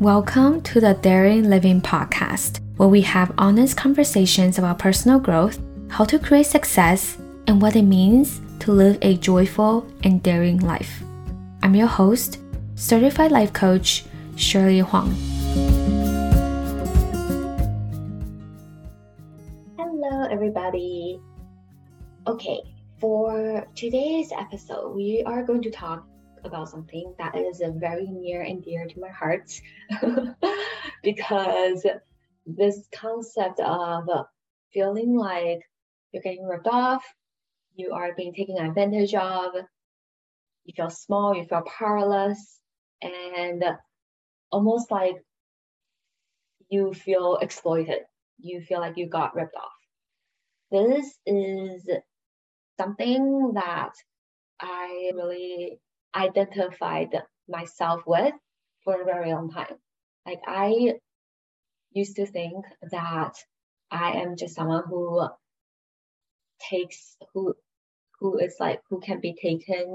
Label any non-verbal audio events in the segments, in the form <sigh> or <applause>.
Welcome to the Daring Living podcast, where we have honest conversations about personal growth, how to create success, and what it means to live a joyful and daring life. I'm your host, certified life coach, Shirley Huang. Hello, everybody. Okay, for today's episode, we are going to talk about something that is very near and dear to my heart <laughs> because this concept of feeling like you're getting ripped off, you are being taken advantage of, you feel small, you feel powerless, and almost like you feel exploited. You feel like you got ripped off. This is something that I really identified myself with for a very long time. Like I used to think that I am just someone who takes who who is like who can be taken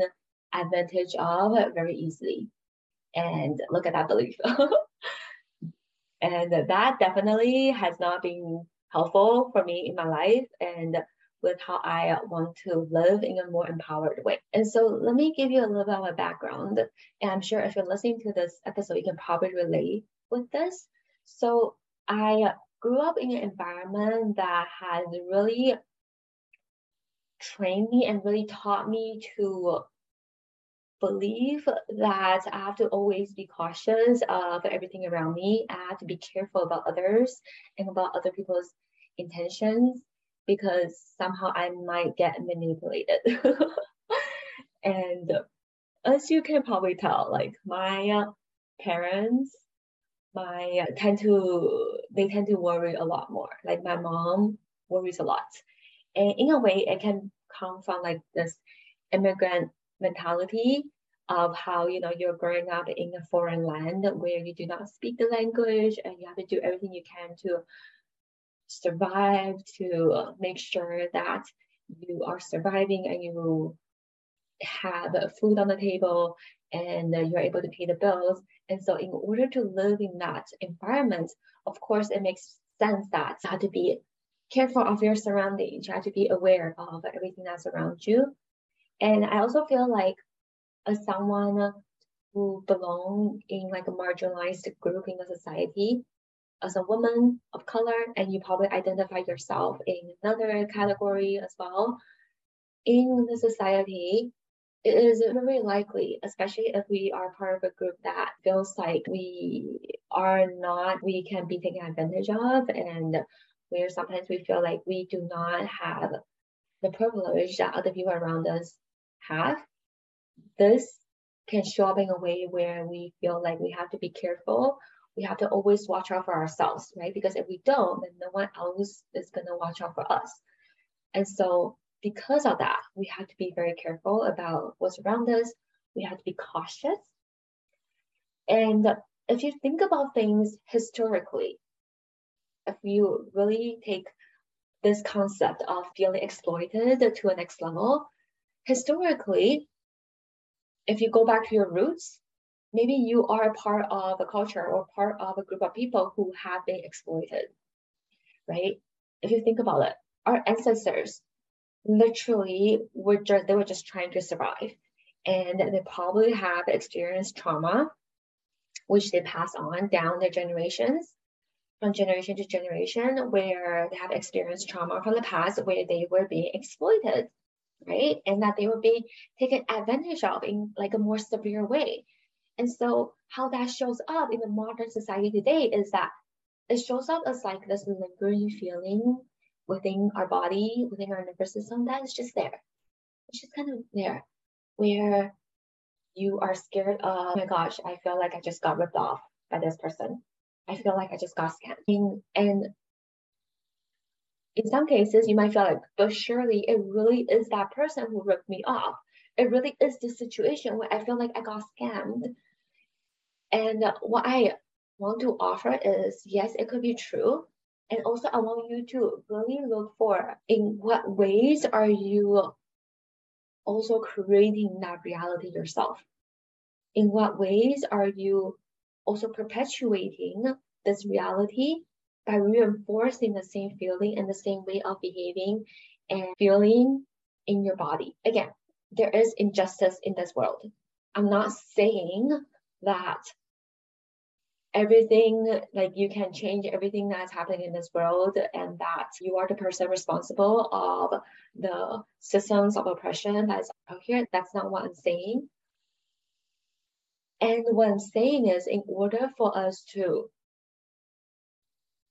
advantage of very easily. And look at that belief. <laughs> and that definitely has not been helpful for me in my life. And with how I want to live in a more empowered way. And so let me give you a little bit of a background. And I'm sure if you're listening to this episode, you can probably relate with this. So I grew up in an environment that has really trained me and really taught me to believe that I have to always be cautious of everything around me. I have to be careful about others and about other people's intentions because somehow I might get manipulated. <laughs> and as you can probably tell, like my parents, my tend to they tend to worry a lot more. Like my mom worries a lot, and in a way, it can come from like this immigrant mentality of how you know you're growing up in a foreign land where you do not speak the language and you have to do everything you can to survive, to uh, make sure that you are surviving and you have food on the table and you're able to pay the bills. And so, in order to live in that environment, of course, it makes sense that you have to be careful of your surroundings. You have to be aware of everything that's around you. And I also feel like as someone who belong in like a marginalized group in the society, as a woman of color and you probably identify yourself in another category as well. In the society it is very likely especially if we are part of a group that feels like we are not we can be taken advantage of and where sometimes we feel like we do not have the privilege that other people around us have. This can show up in a way where we feel like we have to be careful we have to always watch out for ourselves, right? Because if we don't, then no one else is going to watch out for us. And so, because of that, we have to be very careful about what's around us. We have to be cautious. And if you think about things historically, if you really take this concept of feeling exploited to a next level, historically, if you go back to your roots, maybe you are a part of a culture or part of a group of people who have been exploited, right? If you think about it, our ancestors literally were just they were just trying to survive, and they probably have experienced trauma, which they pass on down their generations from generation to generation where they have experienced trauma from the past where they were being exploited right? And that they were being taken advantage of in like a more severe way and so how that shows up in the modern society today is that it shows up as like this lingering feeling within our body, within our nervous system that is just there. It's just kind of there where you are scared of, oh my gosh, I feel like I just got ripped off by this person. I feel like I just got scammed. And, in some cases, you might feel like, but surely it really is that person who ripped me off. It really is this situation where I feel like I got scammed and what I want to offer is yes, it could be true. And also, I want you to really look for in what ways are you also creating that reality yourself? In what ways are you also perpetuating this reality by reinforcing the same feeling and the same way of behaving and feeling in your body. Again, there is injustice in this world. I'm not saying that everything like you can change everything that's happening in this world and that you are the person responsible of the systems of oppression that's out here. That's not what i'm saying. And what i'm saying is in order for us to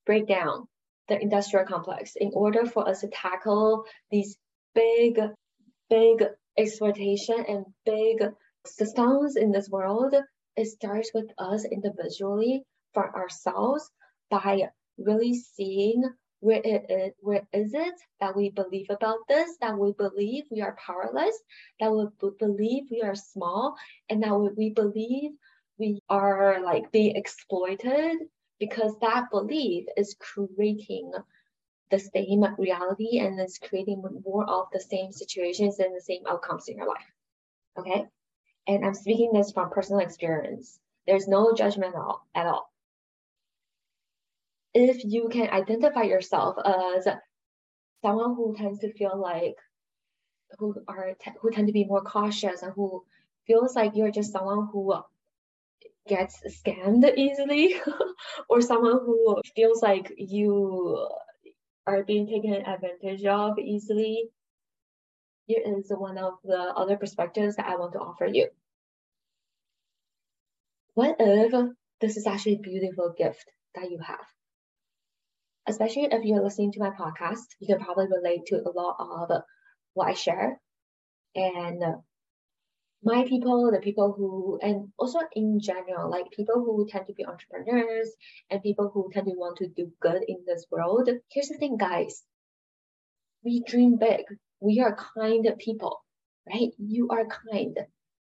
break down the industrial complex in order for us to tackle these big big exploitation and big systems in this world it starts with us individually for ourselves by really seeing where it is, where is it that we believe about this, that we believe we are powerless, that we believe we are small, and that we believe we are like being exploited because that belief is creating the same reality and it's creating more of the same situations and the same outcomes in your life. Okay and I'm speaking this from personal experience. There's no judgment at all. If you can identify yourself as someone who tends to feel like who are who tend to be more cautious and who feels like you're just someone who gets scammed easily <laughs> or someone who feels like you are being taken advantage of easily here is one of the other perspectives that I want to offer you. What if this is actually a beautiful gift that you have? Especially if you're listening to my podcast, you can probably relate to a lot of what I share. And my people, the people who, and also in general, like people who tend to be entrepreneurs and people who tend to want to do good in this world. Here's the thing, guys we dream big we are kind people, right? You are kind.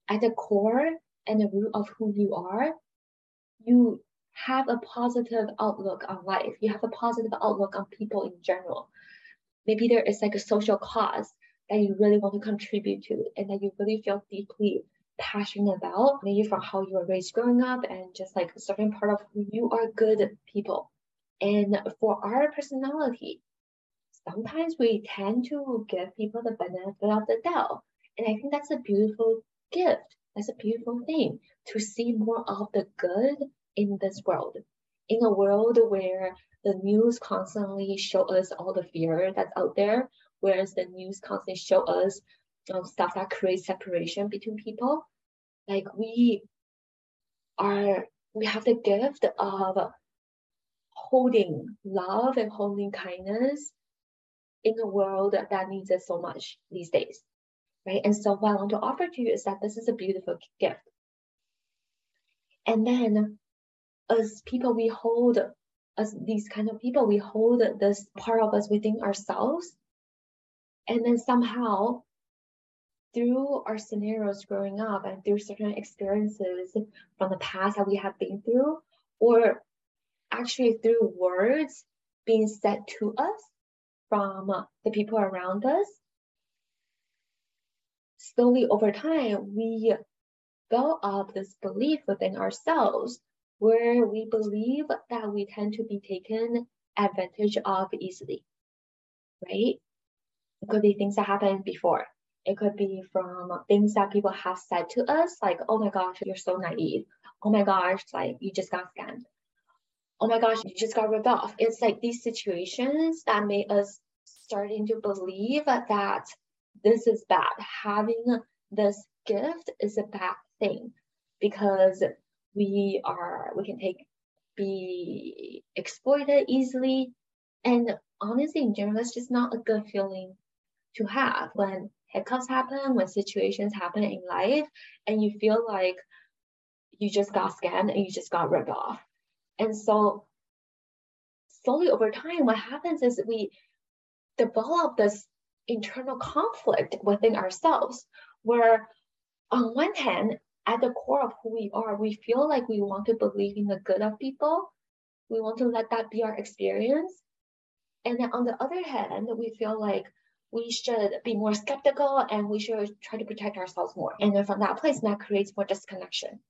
At the core and the root of who you are, you have a positive outlook on life. You have a positive outlook on people in general. Maybe there is like a social cause that you really want to contribute to and that you really feel deeply passionate about, maybe from how you were raised growing up and just like a certain part of who you are good people. And for our personality, sometimes we tend to give people the benefit of the doubt. And I think that's a beautiful gift. That's a beautiful thing to see more of the good in this world. In a world where the news constantly show us all the fear that's out there, whereas the news constantly show us stuff that creates separation between people. Like we are, we have the gift of holding love and holding kindness in a world that needs it so much these days, right? And so what I want to offer to you is that this is a beautiful gift. And then as people, we hold, as these kind of people, we hold this part of us within ourselves. And then somehow through our scenarios growing up and through certain experiences from the past that we have been through, or actually through words being said to us, from uh, the people around us, slowly over time, we build up this belief within ourselves where we believe that we tend to be taken advantage of easily, right? It could be things that happened before. It could be from things that people have said to us, like, oh my gosh, you're so naive. Oh my gosh, like you just got scammed oh my gosh, you just got ripped off. It's like these situations that made us starting to believe that this is bad. Having this gift is a bad thing because we are we can take be exploited easily and honestly in general it's just not a good feeling to have when hiccups happen when situations happen in life and you feel like you just got scammed and you just got ripped off and so slowly over time, what happens is we develop this internal conflict within ourselves where on one hand, at the core of who we are, we feel like we want to believe in the good of people. We want to let that be our experience. And then on the other hand, we feel like we should be more skeptical and we should try to protect ourselves more. And then from that place, that creates more disconnection.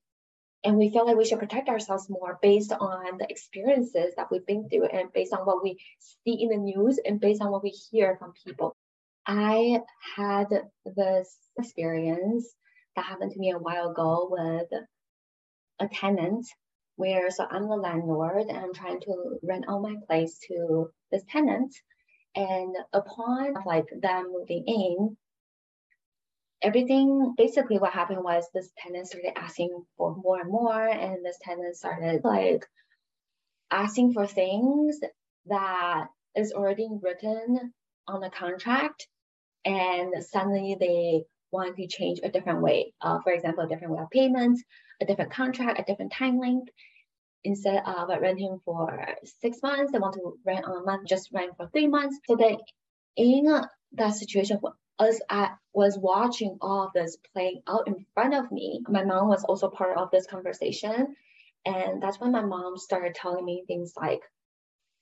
And we feel like we should protect ourselves more based on the experiences that we've been through and based on what we see in the news and based on what we hear from people. I had this experience that happened to me a while ago with a tenant where so I'm the landlord and I'm trying to rent out my place to this tenant. And upon like them moving in, everything basically what happened was this tenant started asking for more and more, and this tenant started like asking for things that is already written on the contract, and suddenly they want to change a different way. Uh, for example, a different way of payment, a different contract, a different time length. Instead of renting for six months, they want to rent on a month, just rent for three months. So that in that situation, as I was watching all of this playing out in front of me, my mom was also part of this conversation. And that's when my mom started telling me things like,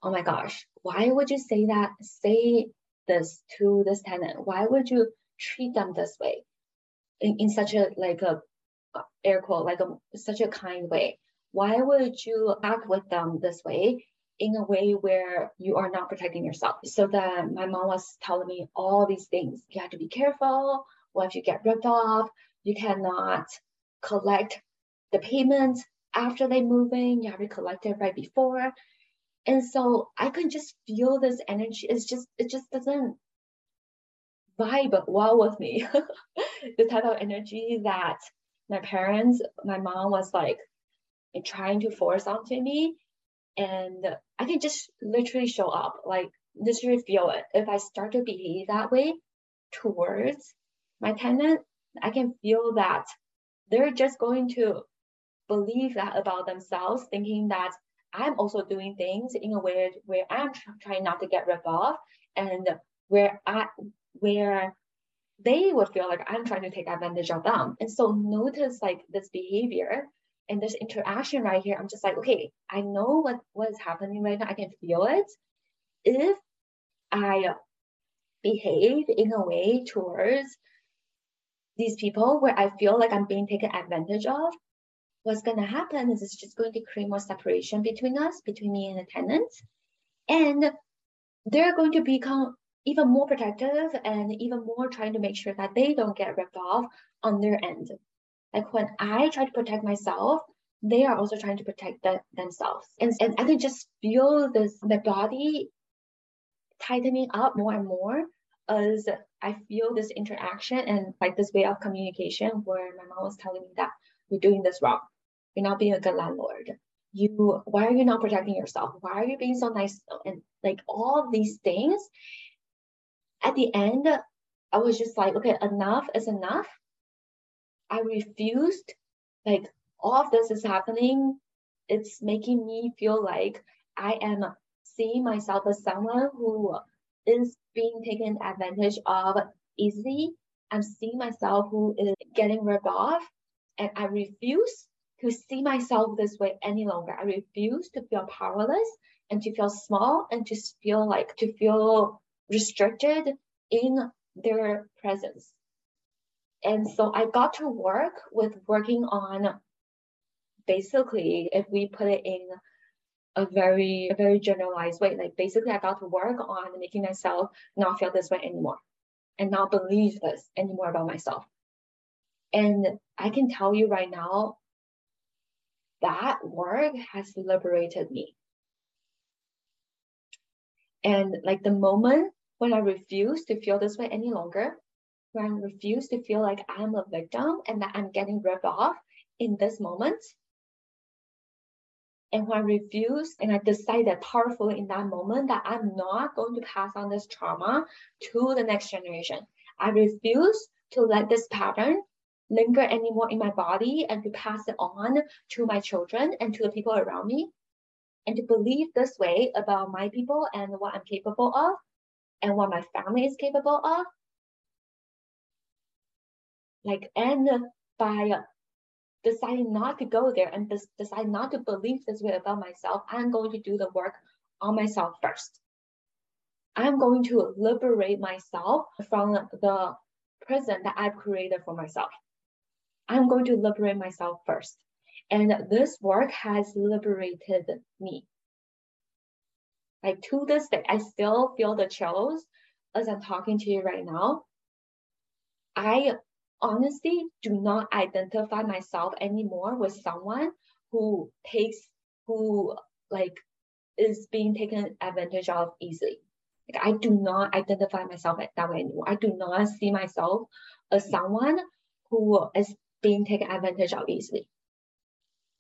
oh my gosh, why would you say that? Say this to this tenant? Why would you treat them this way in, in such a like a air quote, like a such a kind way? Why would you act with them this way in a way where you are not protecting yourself. So then my mom was telling me all these things. You have to be careful. What if you get ripped off? You cannot collect the payment after they move in. You have to collect it right before. And so I could just feel this energy. It's just, it just doesn't vibe well with me. <laughs> the type of energy that my parents, my mom was like trying to force onto me and I can just literally show up, like literally feel it. If I start to behave that way towards my tenant, I can feel that they're just going to believe that about themselves, thinking that I'm also doing things in a way where I'm trying not to get ripped off, and where I where they would feel like I'm trying to take advantage of them. And so notice like this behavior and this interaction right here, I'm just like, okay, I know what what is happening right now. I can feel it. If I behave in a way towards these people where I feel like I'm being taken advantage of, what's going to happen is it's just going to create more separation between us, between me and the tenants. And they're going to become even more protective and even more trying to make sure that they don't get ripped off on their end. Like when I try to protect myself, they are also trying to protect the, themselves. And, and I can just feel this, my body tightening up more and more as I feel this interaction and like this way of communication where my mom was telling me that you're doing this wrong. You're not being a good landlord. You, why are you not protecting yourself? Why are you being so nice? And like all these things. At the end, I was just like, okay, enough is enough. I refused, like, all of this is happening. It's making me feel like I am seeing myself as someone who is being taken advantage of easily. I'm seeing myself who is getting ripped off, and I refuse to see myself this way any longer. I refuse to feel powerless and to feel small and to feel like to feel restricted in their presence. And so I got to work with working on basically, if we put it in a very, a very generalized way, like basically I got to work on making myself not feel this way anymore and not believe this anymore about myself. And I can tell you right now, that work has liberated me. And like the moment when I refuse to feel this way any longer, when I refuse to feel like I'm a victim and that I'm getting ripped off in this moment. And when I refuse and I decided powerfully in that moment that I'm not going to pass on this trauma to the next generation. I refuse to let this pattern linger anymore in my body and to pass it on to my children and to the people around me. And to believe this way about my people and what I'm capable of and what my family is capable of like and by deciding not to go there and decide not to believe this way about myself, I'm going to do the work on myself first. I'm going to liberate myself from the prison that I've created for myself. I'm going to liberate myself first. And this work has liberated me. Like to this day, I still feel the chills as I'm talking to you right now. I honestly do not identify myself anymore with someone who takes who like is being taken advantage of easily. Like I do not identify myself that way anymore. I do not see myself as someone who is being taken advantage of easily.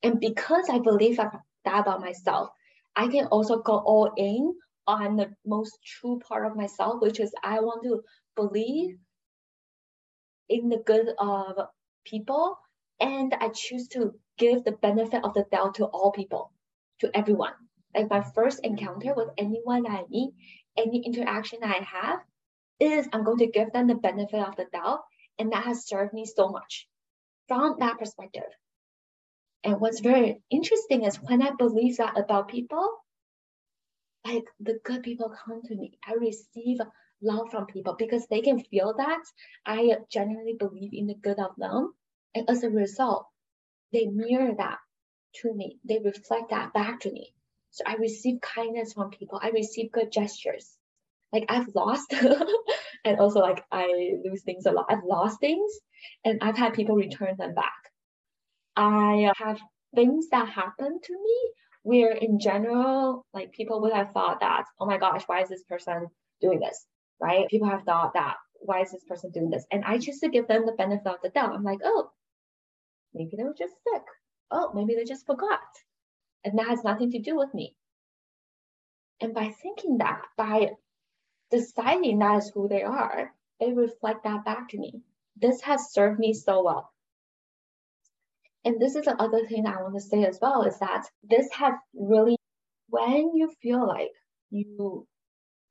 And because I believe that, that about myself, I can also go all in on the most true part of myself, which is I want to believe in the good of people and I choose to give the benefit of the doubt to all people, to everyone. Like my first encounter with anyone that I meet, any interaction I have, is I'm going to give them the benefit of the doubt. And that has served me so much from that perspective. And what's very interesting is when I believe that about people, like the good people come to me. I receive love from people because they can feel that I genuinely believe in the good of them. And as a result, they mirror that to me. They reflect that back to me. So I receive kindness from people. I receive good gestures. Like I've lost <laughs> and also like I lose things a lot. I've lost things and I've had people return them back. I have things that happen to me where in general, like people would have thought that, oh my gosh, why is this person doing this? Right? People have thought that, why is this person doing this? And I choose to give them the benefit of the doubt. I'm like, oh, maybe they were just sick. Oh, maybe they just forgot. And that has nothing to do with me. And by thinking that, by deciding that is who they are, they reflect that back to me. This has served me so well. And this is the other thing I want to say as well is that this has really, when you feel like you,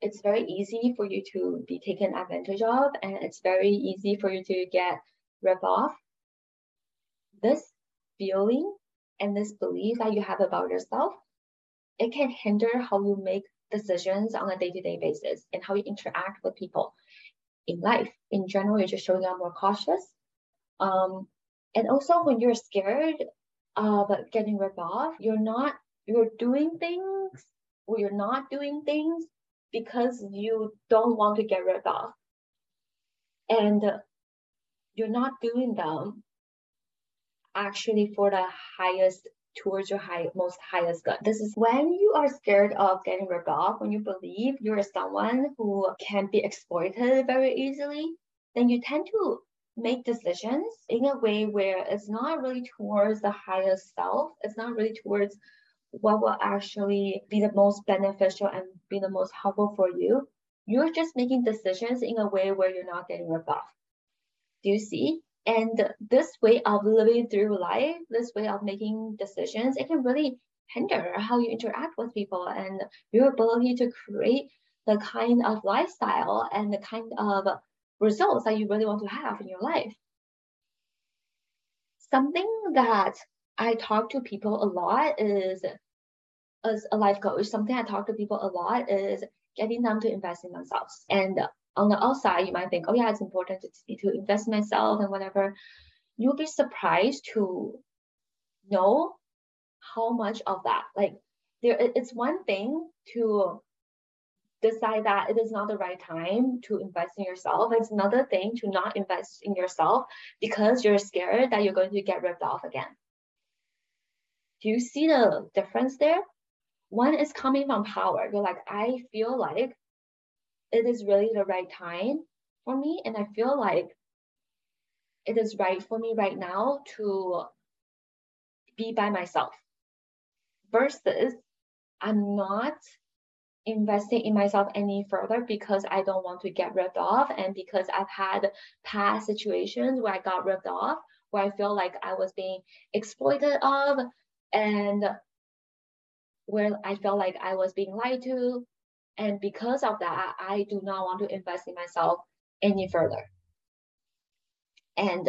it's very easy for you to be taken advantage of and it's very easy for you to get ripped off. This feeling and this belief that you have about yourself, it can hinder how you make decisions on a day-to-day basis and how you interact with people in life. In general, you're just showing up more cautious. Um, and also when you're scared of getting ripped off, you're not, you're doing things or you're not doing things because you don't want to get ripped off. And you're not doing them actually for the highest towards your high, most highest good. This is when you are scared of getting ripped off, when you believe you're someone who can be exploited very easily, then you tend to make decisions in a way where it's not really towards the highest self, it's not really towards what will actually be the most beneficial and be the most helpful for you. You're just making decisions in a way where you're not getting off. Do you see? And this way of living through life, this way of making decisions, it can really hinder how you interact with people and your ability to create the kind of lifestyle and the kind of results that you really want to have in your life. Something that I talk to people a lot is, as a life coach, something I talk to people a lot is getting them to invest in themselves. And on the outside, you might think, oh yeah, it's important to, to invest in myself and whatever. You'll be surprised to know how much of that, like there, it's one thing to decide that it is not the right time to invest in yourself. It's another thing to not invest in yourself because you're scared that you're going to get ripped off again. Do you see the difference there? One is coming from power. You're like, I feel like it is really the right time for me. And I feel like it is right for me right now to be by myself versus I'm not investing in myself any further because I don't want to get ripped off and because I've had past situations where I got ripped off, where I feel like I was being exploited of and where I felt like I was being lied to. And because of that, I do not want to invest in myself any further. And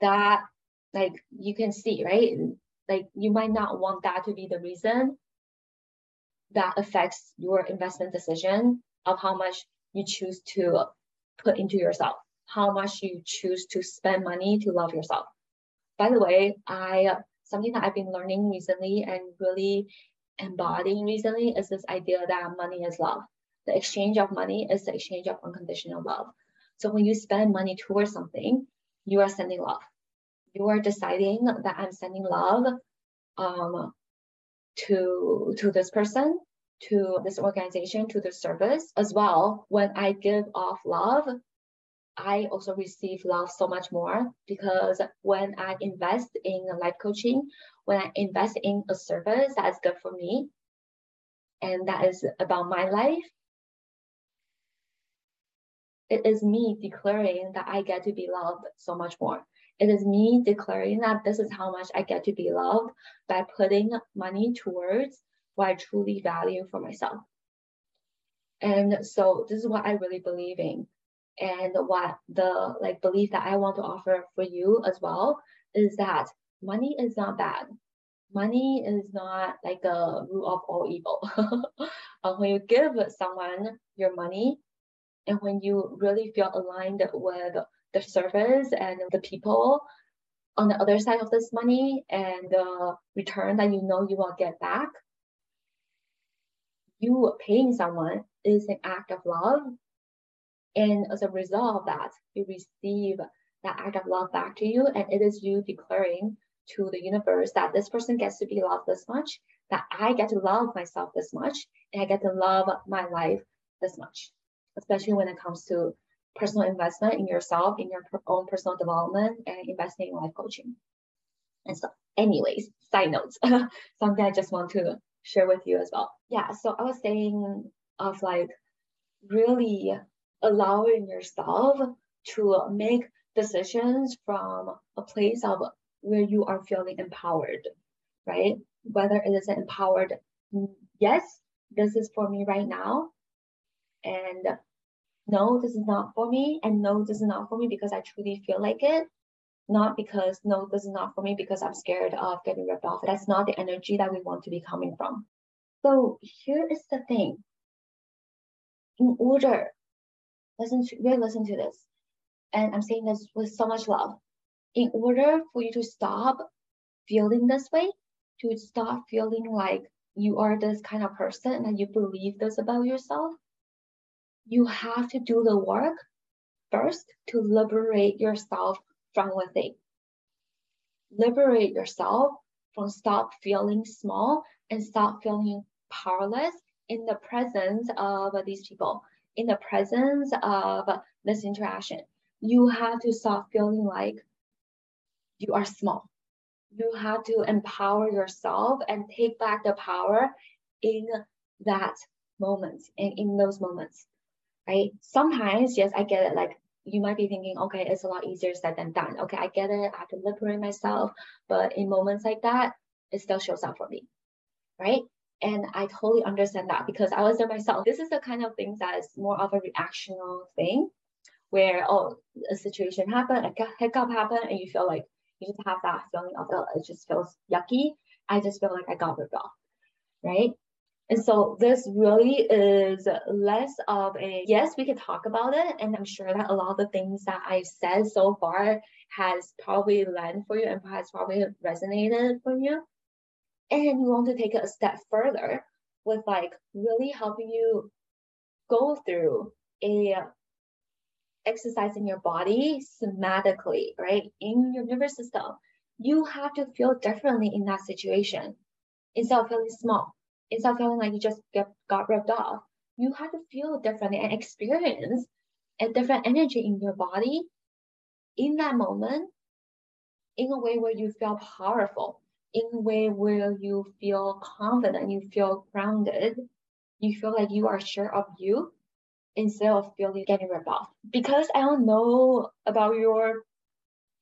that, like, you can see, right? Like, you might not want that to be the reason that affects your investment decision of how much you choose to put into yourself, how much you choose to spend money to love yourself. By the way, I something that I've been learning recently and really embodying recently is this idea that money is love. The exchange of money is the exchange of unconditional love. So when you spend money towards something, you are sending love. You are deciding that I'm sending love um, to to this person, to this organization, to the service as well. When I give off love, I also receive love so much more because when I invest in life coaching, when I invest in a service that is good for me and that is about my life, it is me declaring that I get to be loved so much more. It is me declaring that this is how much I get to be loved by putting money towards what I truly value for myself. And so this is what I really believe in. And what the like belief that I want to offer for you as well is that money is not bad. Money is not like the root of all evil. <laughs> uh, when you give someone your money, and when you really feel aligned with the service and the people on the other side of this money and the return that you know you will get back, you paying someone is an act of love. And as a result of that, you receive that act of love back to you. And it is you declaring to the universe that this person gets to be loved this much, that I get to love myself this much, and I get to love my life this much especially when it comes to personal investment in yourself, in your own personal development, and investing in life coaching. And so, anyways, side notes, <laughs> something I just want to share with you as well. Yeah, so I was saying of like really allowing yourself to make decisions from a place of where you are feeling empowered, right? Whether it is empowered, yes, this is for me right now, and no, this is not for me, and no, this is not for me because I truly feel like it, not because no, this is not for me because I'm scared of getting ripped off. That's not the energy that we want to be coming from. So here is the thing. In order, listen to really listen to this, and I'm saying this with so much love. In order for you to stop feeling this way, to stop feeling like you are this kind of person and you believe this about yourself, you have to do the work first to liberate yourself from within. Liberate yourself from stop feeling small and stop feeling powerless in the presence of these people, in the presence of this interaction. You have to stop feeling like you are small. You have to empower yourself and take back the power in that moment and in those moments right? Sometimes, yes, I get it. Like you might be thinking, okay, it's a lot easier said than done. Okay, I get it. I to liberate myself. But in moments like that, it still shows up for me, right? And I totally understand that because I was there myself. This is the kind of things that is more of a reactional thing where, oh, a situation happened, a hiccup happened, and you feel like you just have that feeling of, oh, it just feels yucky. I just feel like I got ripped off, right? And so this really is less of a yes, we can talk about it. And I'm sure that a lot of the things that I've said so far has probably landed for you and has probably resonated for you. And we want to take it a step further with like really helping you go through a exercise in your body somatically, right? In your nervous system. You have to feel differently in that situation instead of feeling small instead of feeling like you just get got ripped off, you have to feel differently and experience a different energy in your body in that moment in a way where you feel powerful, in a way where you feel confident, you feel grounded, you feel like you are sure of you instead of feeling getting off. Because I don't know about your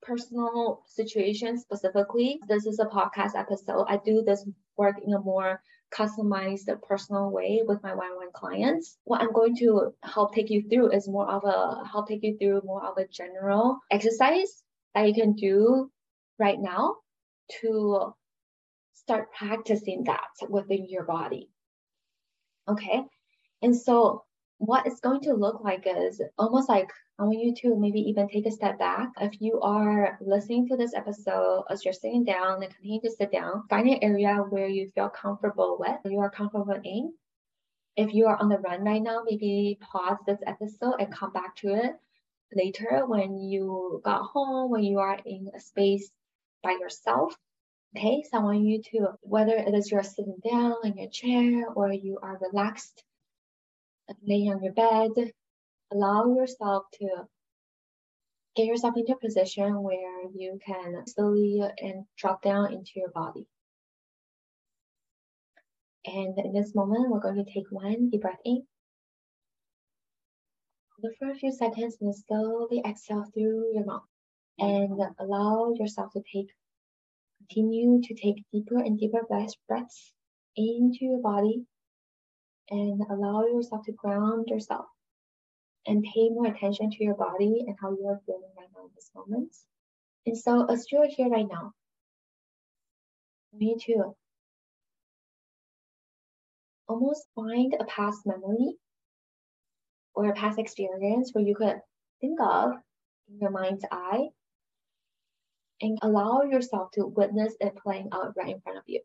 personal situation specifically, this is a podcast episode. I do this work in a more customized personal way with my one-on-one clients. What I'm going to help take you through is more of a help take you through more of a general exercise that you can do right now to start practicing that within your body. Okay. And so what it's going to look like is almost like I want you to maybe even take a step back. If you are listening to this episode as you're sitting down and continue to sit down, find an area where you feel comfortable with, you are comfortable in. If you are on the run right now, maybe pause this episode and come back to it later when you got home, when you are in a space by yourself. So I want you to, whether it is you're sitting down in your chair or you are relaxed laying on your bed, allow yourself to get yourself into a position where you can slowly and drop down into your body. And in this moment, we're going to take one deep breath in. Hold for a few seconds and slowly exhale through your mouth. And allow yourself to take, continue to take deeper and deeper breaths into your body and allow yourself to ground yourself and pay more attention to your body and how you are feeling right now in this moment. And so, as you are here right now, me too. Almost find a past memory or a past experience where you could think of in your mind's eye and allow yourself to witness it playing out right in front of you.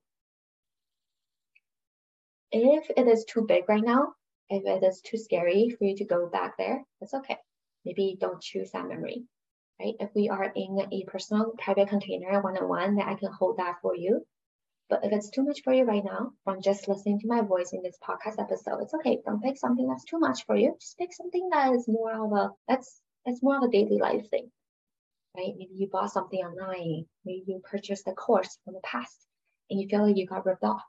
If it is too big right now, if it is too scary for you to go back there, that's okay. Maybe don't choose that memory, right? If we are in a personal private container one-on-one, then I can hold that for you. But if it's too much for you right now, from just listening to my voice in this podcast episode, it's okay. Don't pick something that's too much for you. Just pick something that is more of a that's that's more of a daily life thing. Right? Maybe you bought something online, maybe you purchased a course from the past and you feel like you got ripped off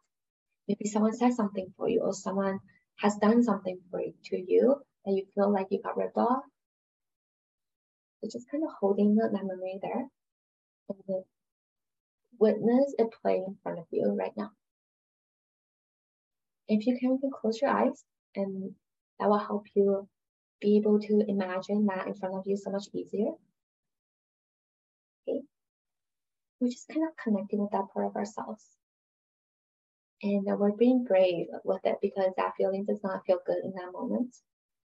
maybe someone said something for you or someone has done something for you, to you and you feel like you got ripped off. So just kind of holding that memory there and the witness it playing in front of you right now. If you can, you can close your eyes and that will help you be able to imagine that in front of you so much easier. Okay. We're just kind of connecting with that part of ourselves and we're being brave with it because that feeling does not feel good in that moment.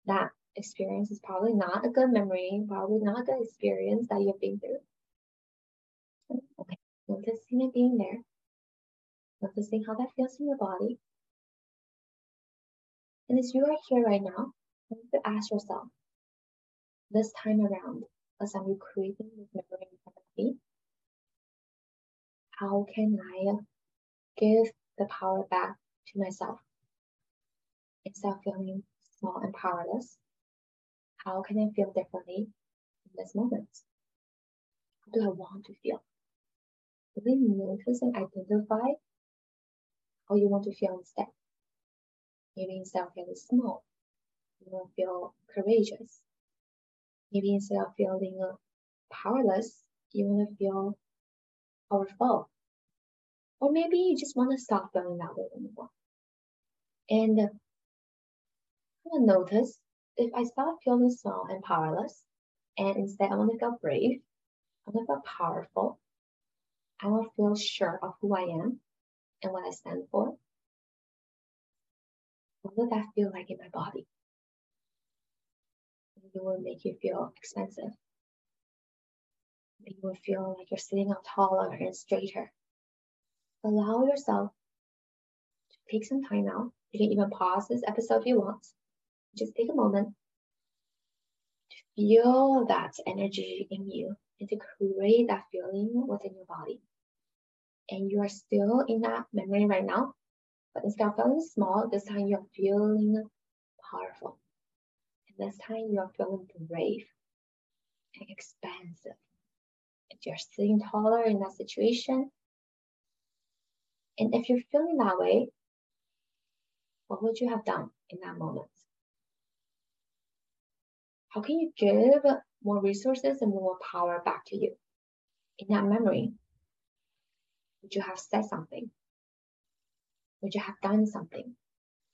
That experience is probably not a good memory, probably not a good experience that you've been through. Okay, noticing it being there, noticing how that feels in your body. And as you are here right now, you need to ask yourself, this time around, as I'm recreating this memory in front of me, how can I give the power back to myself. Instead of feeling small and powerless, how can I feel differently in this moment? How do I want to feel? Really notice and identify how you want to feel instead. Maybe instead of feeling small, you want to feel courageous. Maybe instead of feeling uh, powerless, you want to feel powerful or maybe you just want to stop feeling that way anymore. And uh, kind of notice if I start feeling small and powerless, and instead I want to feel brave, I want to feel powerful, I want to feel sure of who I am and what I stand for. What would that feel like in my body? It will make you feel expansive. You will feel like you're sitting up taller and straighter allow yourself to take some time out. You can even pause this episode if you want. Just take a moment to feel that energy in you and to create that feeling within your body. And you are still in that memory right now, but instead of feeling small, this time you're feeling powerful. And this time you're feeling brave and expansive. If you're sitting taller in that situation, and if you're feeling that way, what would you have done in that moment? How can you give more resources and more power back to you in that memory? Would you have said something? Would you have done something?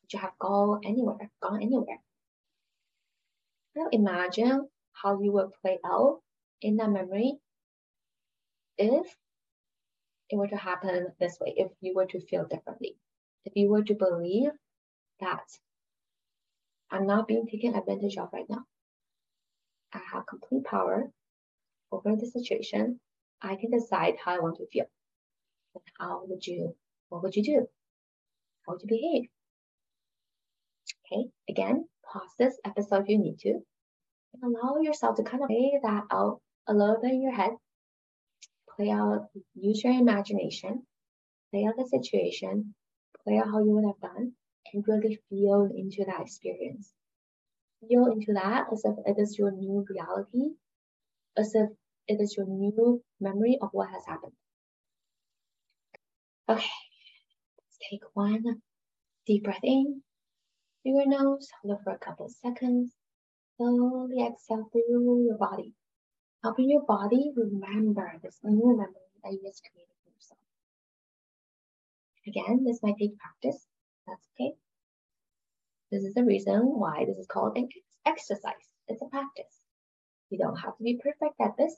Would you have gone anywhere? Gone anywhere? Now imagine how you would play out in that memory if it were to happen this way, if you were to feel differently, if you were to believe that I'm not being taken advantage of right now. I have complete power over the situation. I can decide how I want to feel. And how would you, what would you do? How would you behave? Okay, again, pause this episode if you need to. And allow yourself to kind of play that out a little bit in your head. Play out, use your imagination, play out the situation, play out how you would have done, and really feel into that experience. Feel into that as if it is your new reality, as if it is your new memory of what has happened. Okay, let's take one deep breath in through your nose, hold it for a couple seconds. Slowly exhale through your body, helping your body remember this new memory that you just created for yourself. Again, this might take practice. That's okay. This is the reason why this is called an exercise. It's a practice. You don't have to be perfect at this,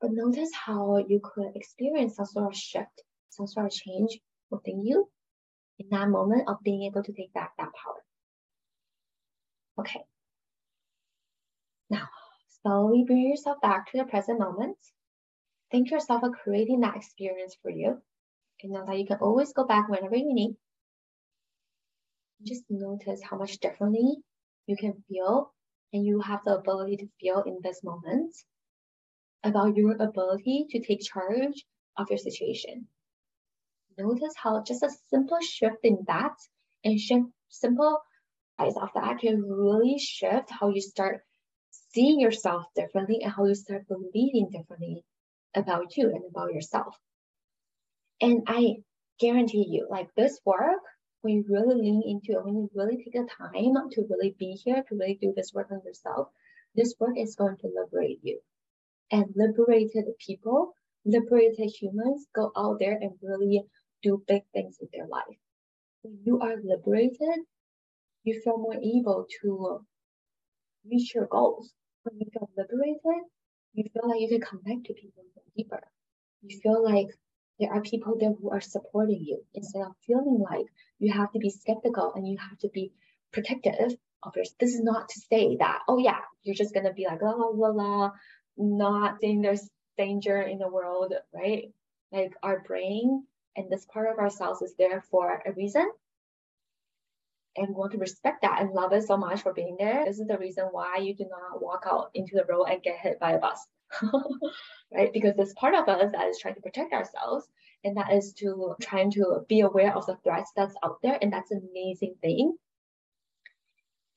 but notice how you could experience some sort of shift, some sort of change within you in that moment of being able to take back that power. Okay. Now, slowly bring yourself back to the present moment. Thank yourself for creating that experience for you. And know that you can always go back whenever you need just notice how much differently you can feel and you have the ability to feel in this moment about your ability to take charge of your situation. Notice how just a simple shift in that and shift, simple eyes of that can really shift how you start seeing yourself differently and how you start believing differently about you and about yourself. And I guarantee you, like this work when you really lean into it, when you really take the time to really be here, to really do this work on yourself, this work is going to liberate you. And liberated people, liberated humans go out there and really do big things in their life. When you are liberated, you feel more able to reach your goals. When you feel liberated, you feel like you can connect to people deeper. You feel like there are people there who are supporting you instead of feeling like you have to be skeptical and you have to be protective of yourself. This is not to say that, oh yeah, you're just gonna be like, la la la la, not saying there's danger in the world, right? Like our brain and this part of ourselves is there for a reason. And want to respect that and love it so much for being there. This is the reason why you do not walk out into the road and get hit by a bus. <laughs> right? Because there's part of us that is trying to protect ourselves, and that is to trying to be aware of the threats that's out there, and that's an amazing thing.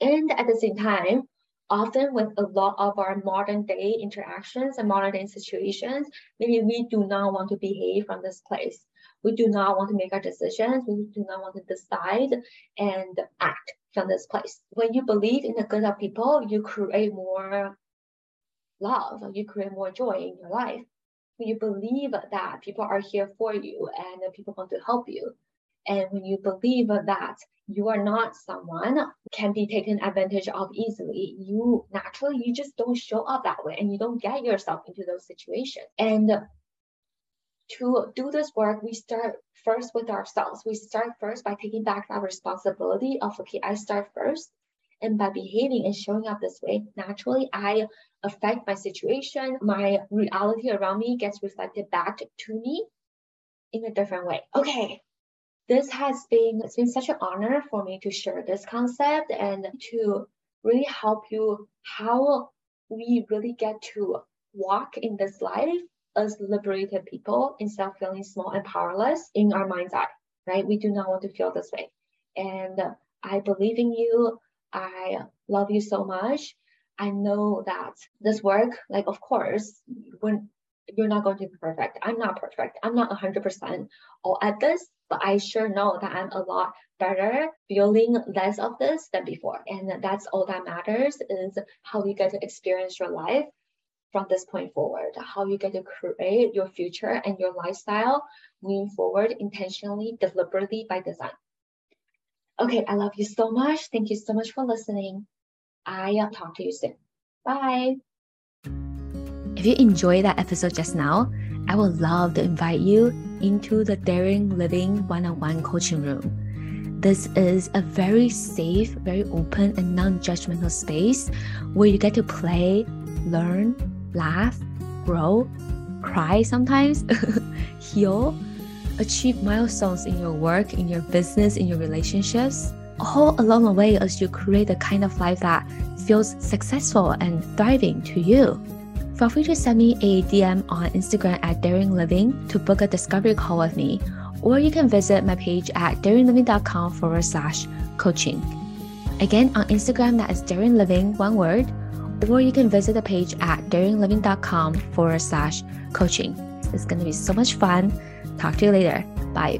And at the same time, often with a lot of our modern day interactions and modern day situations, maybe we do not want to behave from this place. We do not want to make our decisions. We do not want to decide and act from this place. When you believe in the good of people, you create more love, you create more joy in your life. When you believe that people are here for you and people want to help you, and when you believe that you are not someone can be taken advantage of easily, you naturally you just don't show up that way and you don't get yourself into those situations. And to do this work, we start first with ourselves. We start first by taking back that responsibility of okay, I start first. And by behaving and showing up this way, naturally I affect my situation, my reality around me gets reflected back to me in a different way. Okay. This has been it's been such an honor for me to share this concept and to really help you how we really get to walk in this life as liberated people instead of feeling small and powerless in our mind's eye, right? We do not want to feel this way. And I believe in you. I love you so much. I know that this work, like, of course, when you're not going to be perfect. I'm not perfect. I'm not 100% all at this, but I sure know that I'm a lot better feeling less of this than before. And that's all that matters is how you get to experience your life from this point forward, how you get to create your future and your lifestyle moving forward intentionally, deliberately by design. Okay, I love you so much. Thank you so much for listening. I'll uh, talk to you soon. Bye. If you enjoyed that episode just now, I would love to invite you into the Daring Living one on one coaching room. this is a very safe, very open, and non judgmental space where you get to play, learn, laugh, grow, cry sometimes, <laughs> heal, achieve milestones in your work, in your business, in your relationships, all along the way as you create the kind of life that feels successful and thriving to you. Feel free to send me a DM on Instagram at Daring Living to book a discovery call with me, or you can visit my page at daringliving.com forward slash coaching. Again, on Instagram, that is Daring Living, one word, or you can visit the page at daringliving.com forward slash coaching. It's going to be so much fun. Talk to you later. Bye.